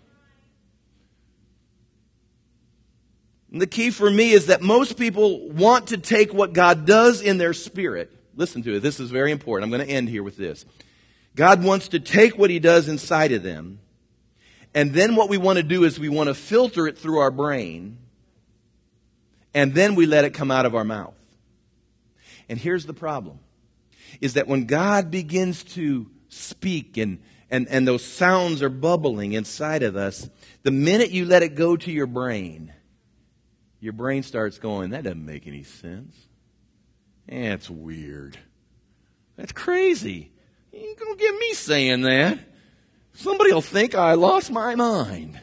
And the key for me is that most people want to take what God does in their spirit. Listen to it. This is very important. I'm going to end here with this. God wants to take what He does inside of them and then what we want to do is we want to filter it through our brain. And then we let it come out of our mouth. And here's the problem is that when God begins to speak and, and, and those sounds are bubbling inside of us, the minute you let it go to your brain, your brain starts going, that doesn't make any sense. That's weird. That's crazy. You ain't gonna get me saying that. Somebody will think I lost my mind.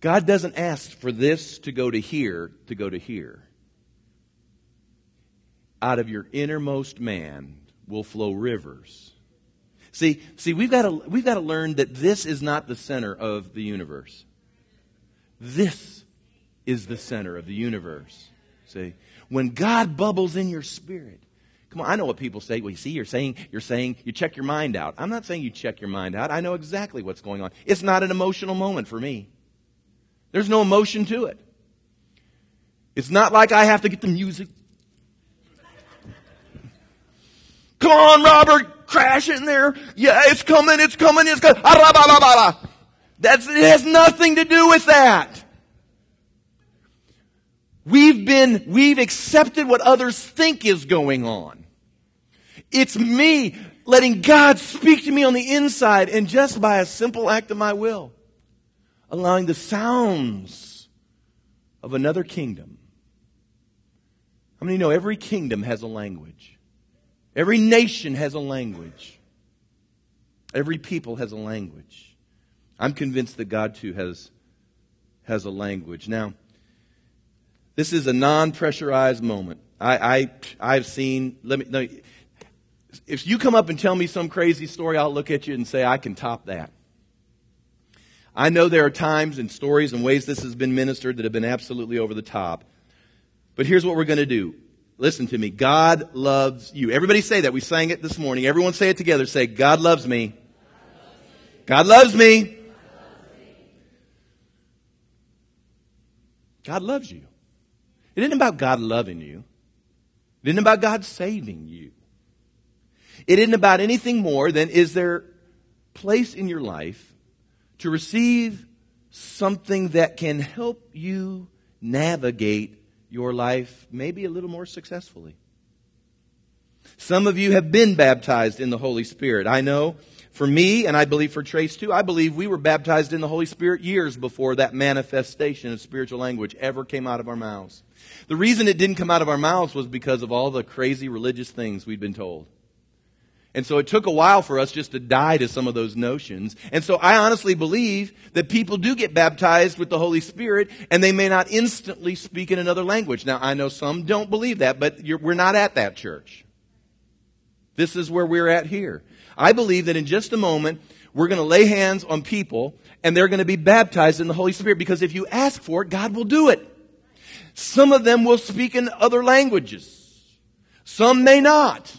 God doesn't ask for this to go to here to go to here. Out of your innermost man will flow rivers. See, see, we've got to, we've got to learn that this is not the center of the universe. This is the center of the universe. See? When God bubbles in your spirit, Come on, I know what people say. Well, you see, you're saying, you're saying you check your mind out. I'm not saying you check your mind out. I know exactly what's going on. It's not an emotional moment for me. There's no emotion to it. It's not like I have to get the music. Come on, Robert, crash in there. Yeah, it's coming, it's coming, it's coming. Ah, That's, it has nothing to do with that. We've been, we've accepted what others think is going on. It's me letting God speak to me on the inside and just by a simple act of my will, allowing the sounds of another kingdom. How many know every kingdom has a language? Every nation has a language. Every people has a language. I'm convinced that God too has, has a language. Now, this is a non-pressurized moment. I, I, I've seen, let me, let me, if you come up and tell me some crazy story, I'll look at you and say, I can top that. I know there are times and stories and ways this has been ministered that have been absolutely over the top. But here's what we're going to do. Listen to me. God loves you. Everybody say that. We sang it this morning. Everyone say it together. Say, God loves me. God loves me. God loves you. It isn't about God loving you. It isn't about God saving you. It isn't about anything more than is there place in your life to receive something that can help you navigate your life maybe a little more successfully. Some of you have been baptized in the Holy Spirit. I know for me, and I believe for Trace too, I believe we were baptized in the Holy Spirit years before that manifestation of spiritual language ever came out of our mouths. The reason it didn't come out of our mouths was because of all the crazy religious things we'd been told. And so it took a while for us just to die to some of those notions. And so I honestly believe that people do get baptized with the Holy Spirit and they may not instantly speak in another language. Now I know some don't believe that, but we're not at that church. This is where we're at here. I believe that in just a moment, we're going to lay hands on people and they're going to be baptized in the Holy Spirit because if you ask for it, God will do it. Some of them will speak in other languages. Some may not.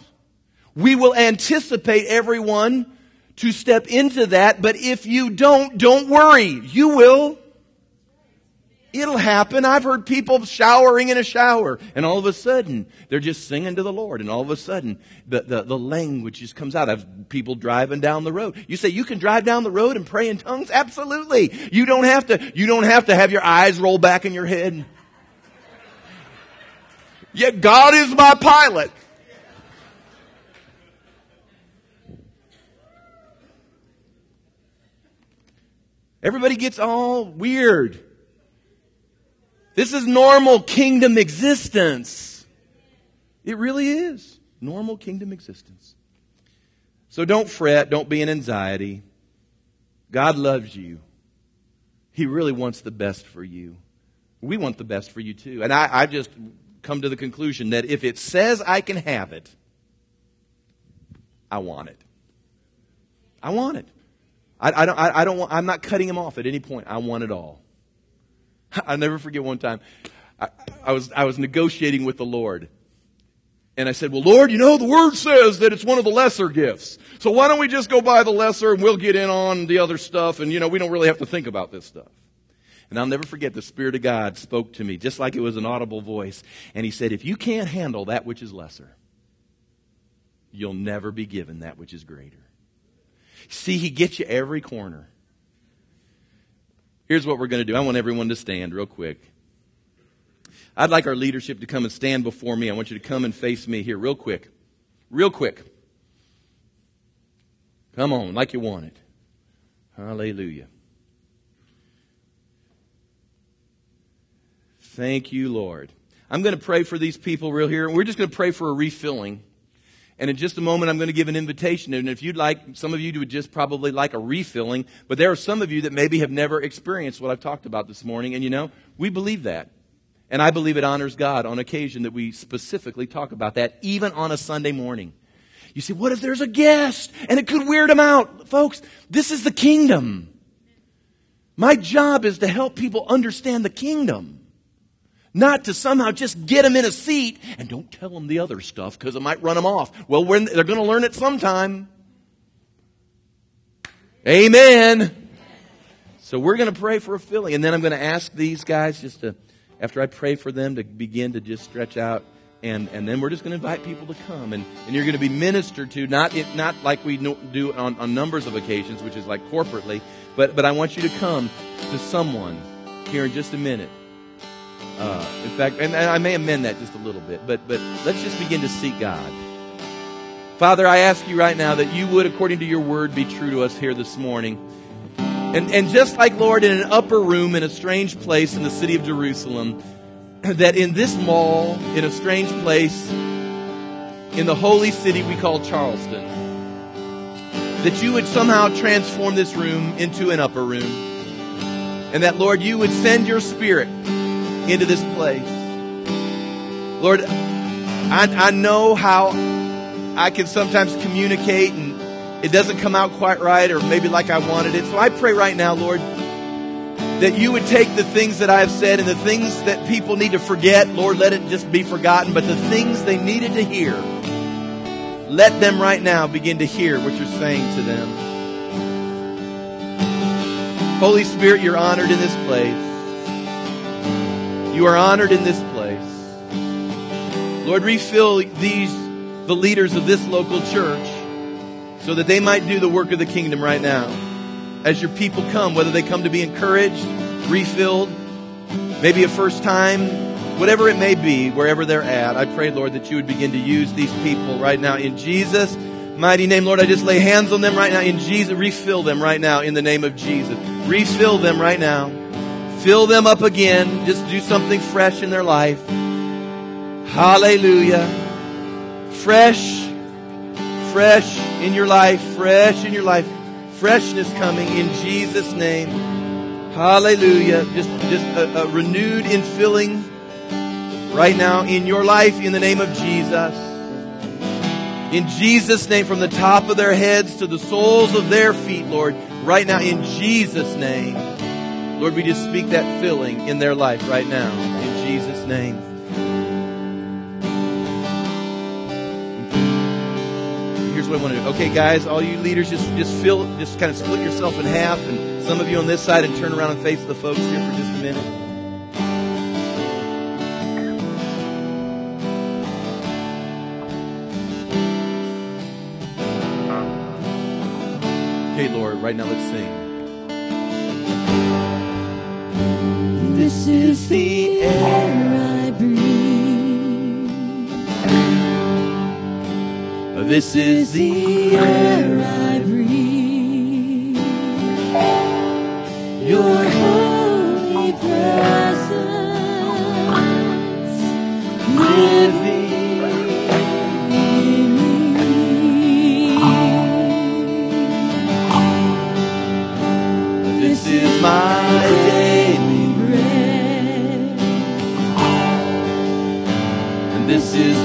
We will anticipate everyone to step into that, but if you don't, don't worry. You will. It'll happen. I've heard people showering in a shower, and all of a sudden, they're just singing to the Lord, and all of a sudden, the, the, the language just comes out. of people driving down the road. You say, you can drive down the road and pray in tongues? Absolutely. You don't have to, you don't have to have your eyes roll back in your head. Yet God is my pilot. Everybody gets all weird. This is normal kingdom existence. It really is. Normal kingdom existence. So don't fret. Don't be in anxiety. God loves you. He really wants the best for you. We want the best for you too. And I, I've just come to the conclusion that if it says I can have it, I want it. I want it. I, I don't, I, I don't want, I'm not cutting him off at any point. I want it all. [LAUGHS] I'll never forget one time. I, I, was, I was negotiating with the Lord. And I said, well, Lord, you know, the word says that it's one of the lesser gifts. So why don't we just go buy the lesser and we'll get in on the other stuff and, you know, we don't really have to think about this stuff. And I'll never forget the Spirit of God spoke to me just like it was an audible voice. And He said, if you can't handle that which is lesser, you'll never be given that which is greater. See, he gets you every corner. Here's what we're going to do. I want everyone to stand real quick. I'd like our leadership to come and stand before me. I want you to come and face me here real quick. Real quick. Come on, like you want it. Hallelujah. Thank you, Lord. I'm going to pray for these people real here. We're just going to pray for a refilling. And in just a moment, I'm going to give an invitation. And if you'd like, some of you would just probably like a refilling, but there are some of you that maybe have never experienced what I've talked about this morning. And you know, we believe that. And I believe it honors God on occasion that we specifically talk about that, even on a Sunday morning. You say, what if there's a guest and it could weird them out? Folks, this is the kingdom. My job is to help people understand the kingdom. Not to somehow just get them in a seat and don't tell them the other stuff because it might run them off. Well, they're going to learn it sometime. Amen. So we're going to pray for a filling. And then I'm going to ask these guys just to, after I pray for them, to begin to just stretch out. And, and then we're just going to invite people to come. And, and you're going to be ministered to, not, not like we do on, on numbers of occasions, which is like corporately, but, but I want you to come to someone here in just a minute. Uh, in fact, and, and I may amend that just a little bit, but, but let's just begin to seek God. Father, I ask you right now that you would, according to your word, be true to us here this morning. And, and just like, Lord, in an upper room in a strange place in the city of Jerusalem, [CLEARS THROAT] that in this mall, in a strange place, in the holy city we call Charleston, that you would somehow transform this room into an upper room. And that, Lord, you would send your spirit into this place. Lord, I, I know how I can sometimes communicate and it doesn't come out quite right or maybe like I wanted it. So I pray right now, Lord, that you would take the things that I have said and the things that people need to forget, Lord, let it just be forgotten, but the things they needed to hear, let them right now begin to hear what you're saying to them. Holy Spirit, you're honored in this place. You are honored in this place. Lord, refill these, the leaders of this local church, so that they might do the work of the kingdom right now. As your people come, whether they come to be encouraged, refilled, maybe a first time, whatever it may be, wherever they're at, I pray, Lord, that you would begin to use these people right now in Jesus' mighty name. Lord, I just lay hands on them right now in Jesus. Refill them right now in the name of Jesus. Refill them right now. Fill them up again. Just do something fresh in their life. Hallelujah. Fresh, fresh in your life, fresh in your life. Freshness coming in Jesus' name. Hallelujah. Just, just a, a renewed infilling right now in your life in the name of Jesus. In Jesus' name, from the top of their heads to the soles of their feet, Lord, right now in Jesus' name. Lord, we just speak that filling in their life right now in Jesus' name. Here's what I want to do. Okay, guys, all you leaders, just just fill, just kind of split yourself in half, and some of you on this side, and turn around and face the folks here for just a minute. Okay, Lord, right now let's sing.
This is the air I breathe.
This is the air
I breathe. Your holy presence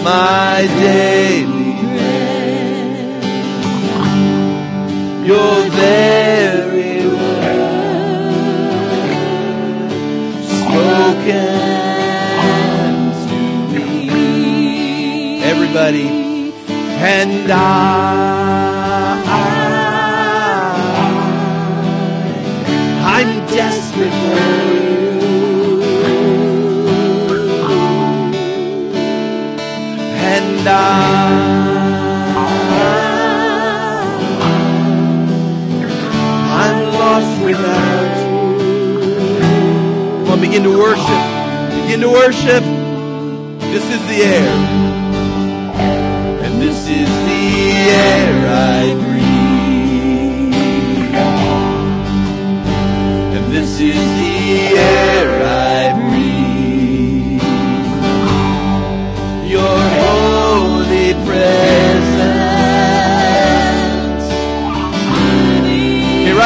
my daily
bread.
Your very spoken
to me.
Everybody. and I I'm desperate for I'm lost without you. Come on, begin to worship. Begin to worship. This is the air. And this is the air I breathe. And this is the air I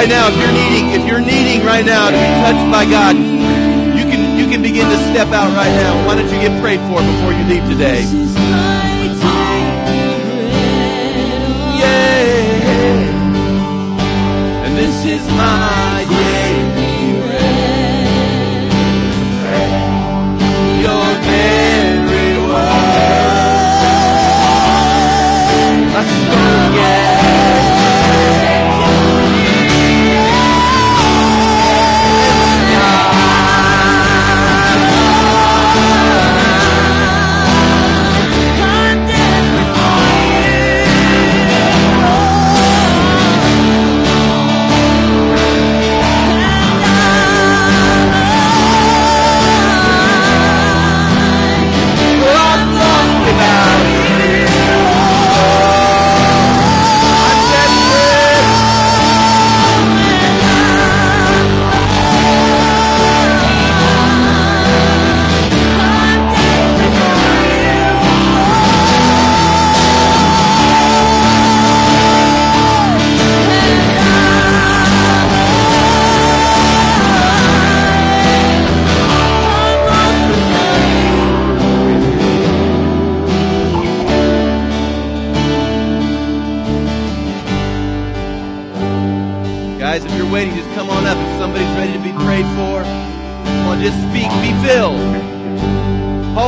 right now, if you're needing, if you're needing right now to be touched by God, you can you can begin to step out right now. Why don't you get prayed for before you leave today?
This is my daily bread.
Yeah. And this is my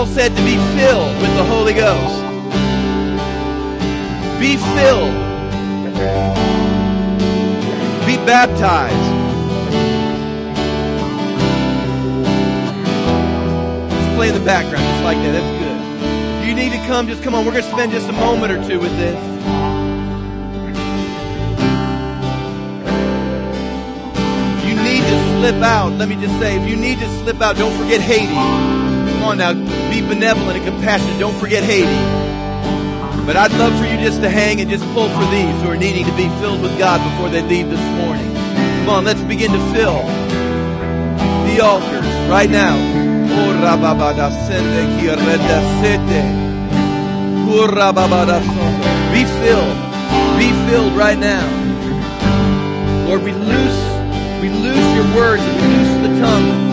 Paul said to be filled with the Holy Ghost. Be filled. Be baptized. Just play in the background, just like that. That's good. If you need to come, just come on. We're going to spend just a moment or two with this. You need to slip out, let me just say, if you need to slip out, don't forget Haiti. Come on now, be benevolent and compassionate. Don't forget Haiti. But I'd love for you just to hang and just pull for these who are needing to be filled with God before they leave this morning. Come on, let's begin to fill the altars right now. Be filled. Be filled right now. Lord, we loose, we loose your words and we loose the tongue.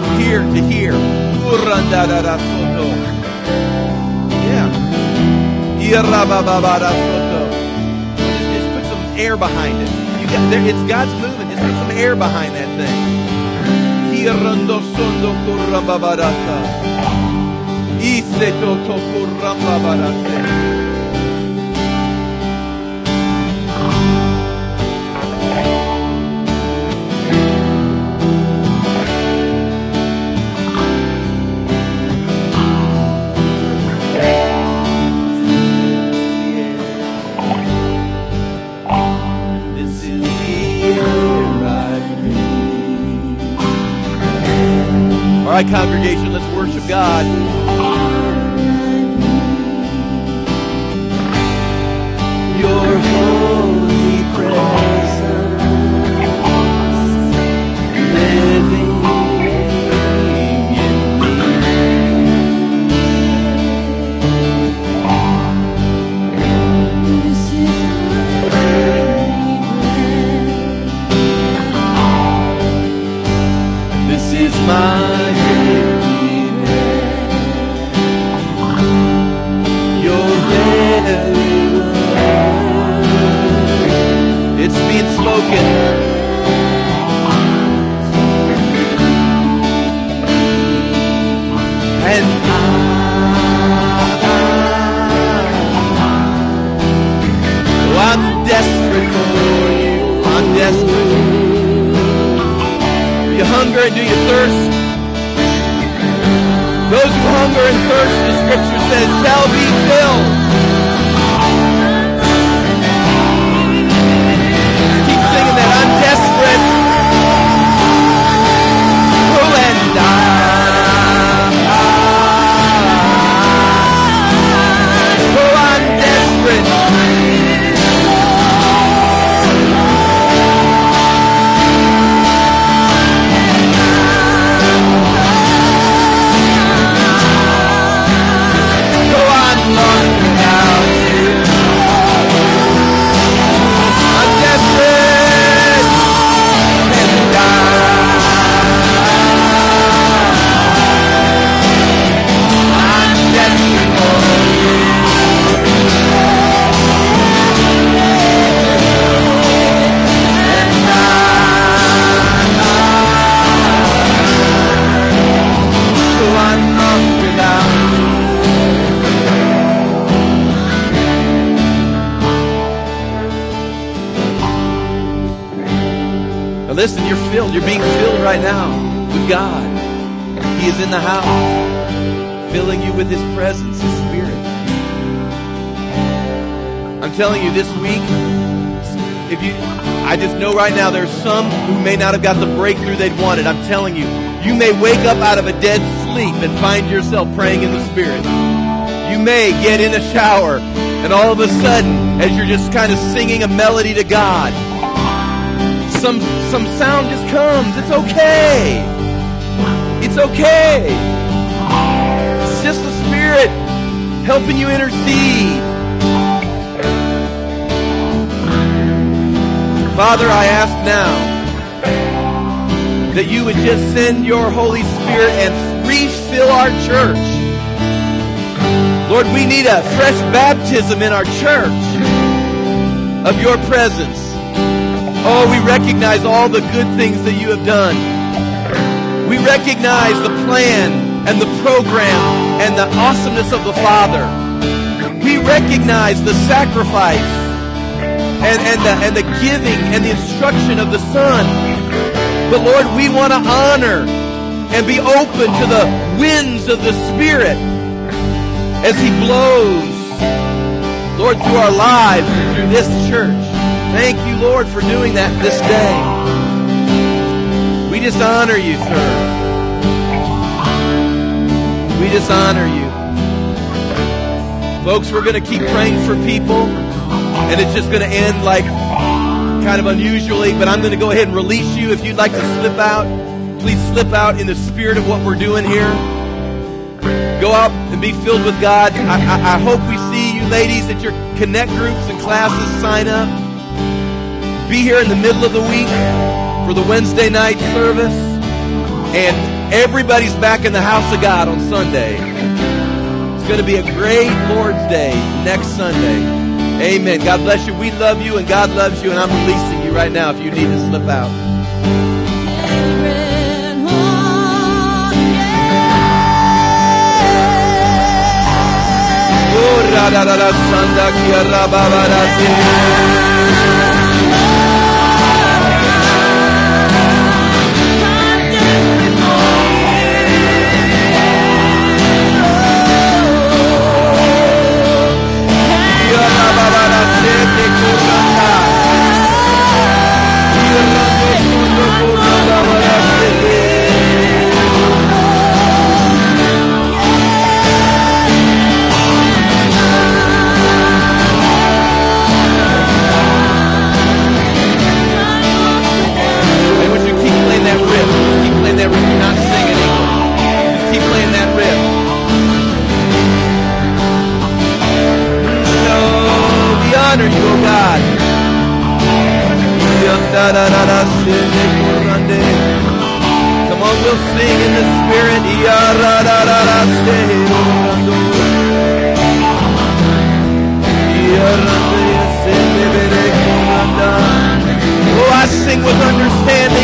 From here to here. Yeah. Just, put some air behind it. You got there. It's God's movement. Just put some air behind that thing. Corrababarasa. Congregation, let's worship God. Telling you, this week, if you, I just know right now there's some who may not have got the breakthrough they'd wanted. I'm telling you, you may wake up out of a dead sleep and find yourself praying in the Spirit. You may get in a shower And all of a sudden, as you're just kind of singing a melody to God, some some sound just comes. It's okay. It's okay. It's just the Spirit helping you intercede. Father, I ask now that you would just send your Holy Spirit and refill our church. Lord, we need a fresh baptism in our church of your presence. Oh, we recognize all the good things that you have done. We recognize the plan and the program and the awesomeness of the Father. We recognize the sacrifice and, and, the, and the giving and the instruction of the Son. But Lord, we want to honor and be open to the winds of the Spirit as He blows, Lord, through our lives and through this church. Thank you, Lord, for doing that this day. We just honor you, sir. We just honor you. Folks, we're going to keep praying for people, and it's just going to end like kind of unusually, but I'm going to go ahead and release you. If you'd like to slip out, please slip out in the spirit of what we're doing here. Go out and be filled with God. I, I, I hope we see you ladies at your connect groups and classes. Sign up. Be here in the middle of the week for the Wednesday night service. And everybody's back in the house of God on Sunday. It's going to be a great Lord's Day next Sunday. Amen. God bless you. We love you and God loves you. And I'm releasing you right now if you need to slip out. Oh, ra, ra, ra, ra, sanda, kia, ra, ba, ba, ra, honor you, O God. Come on, we'll sing in the spirit. Oh, I sing with understanding.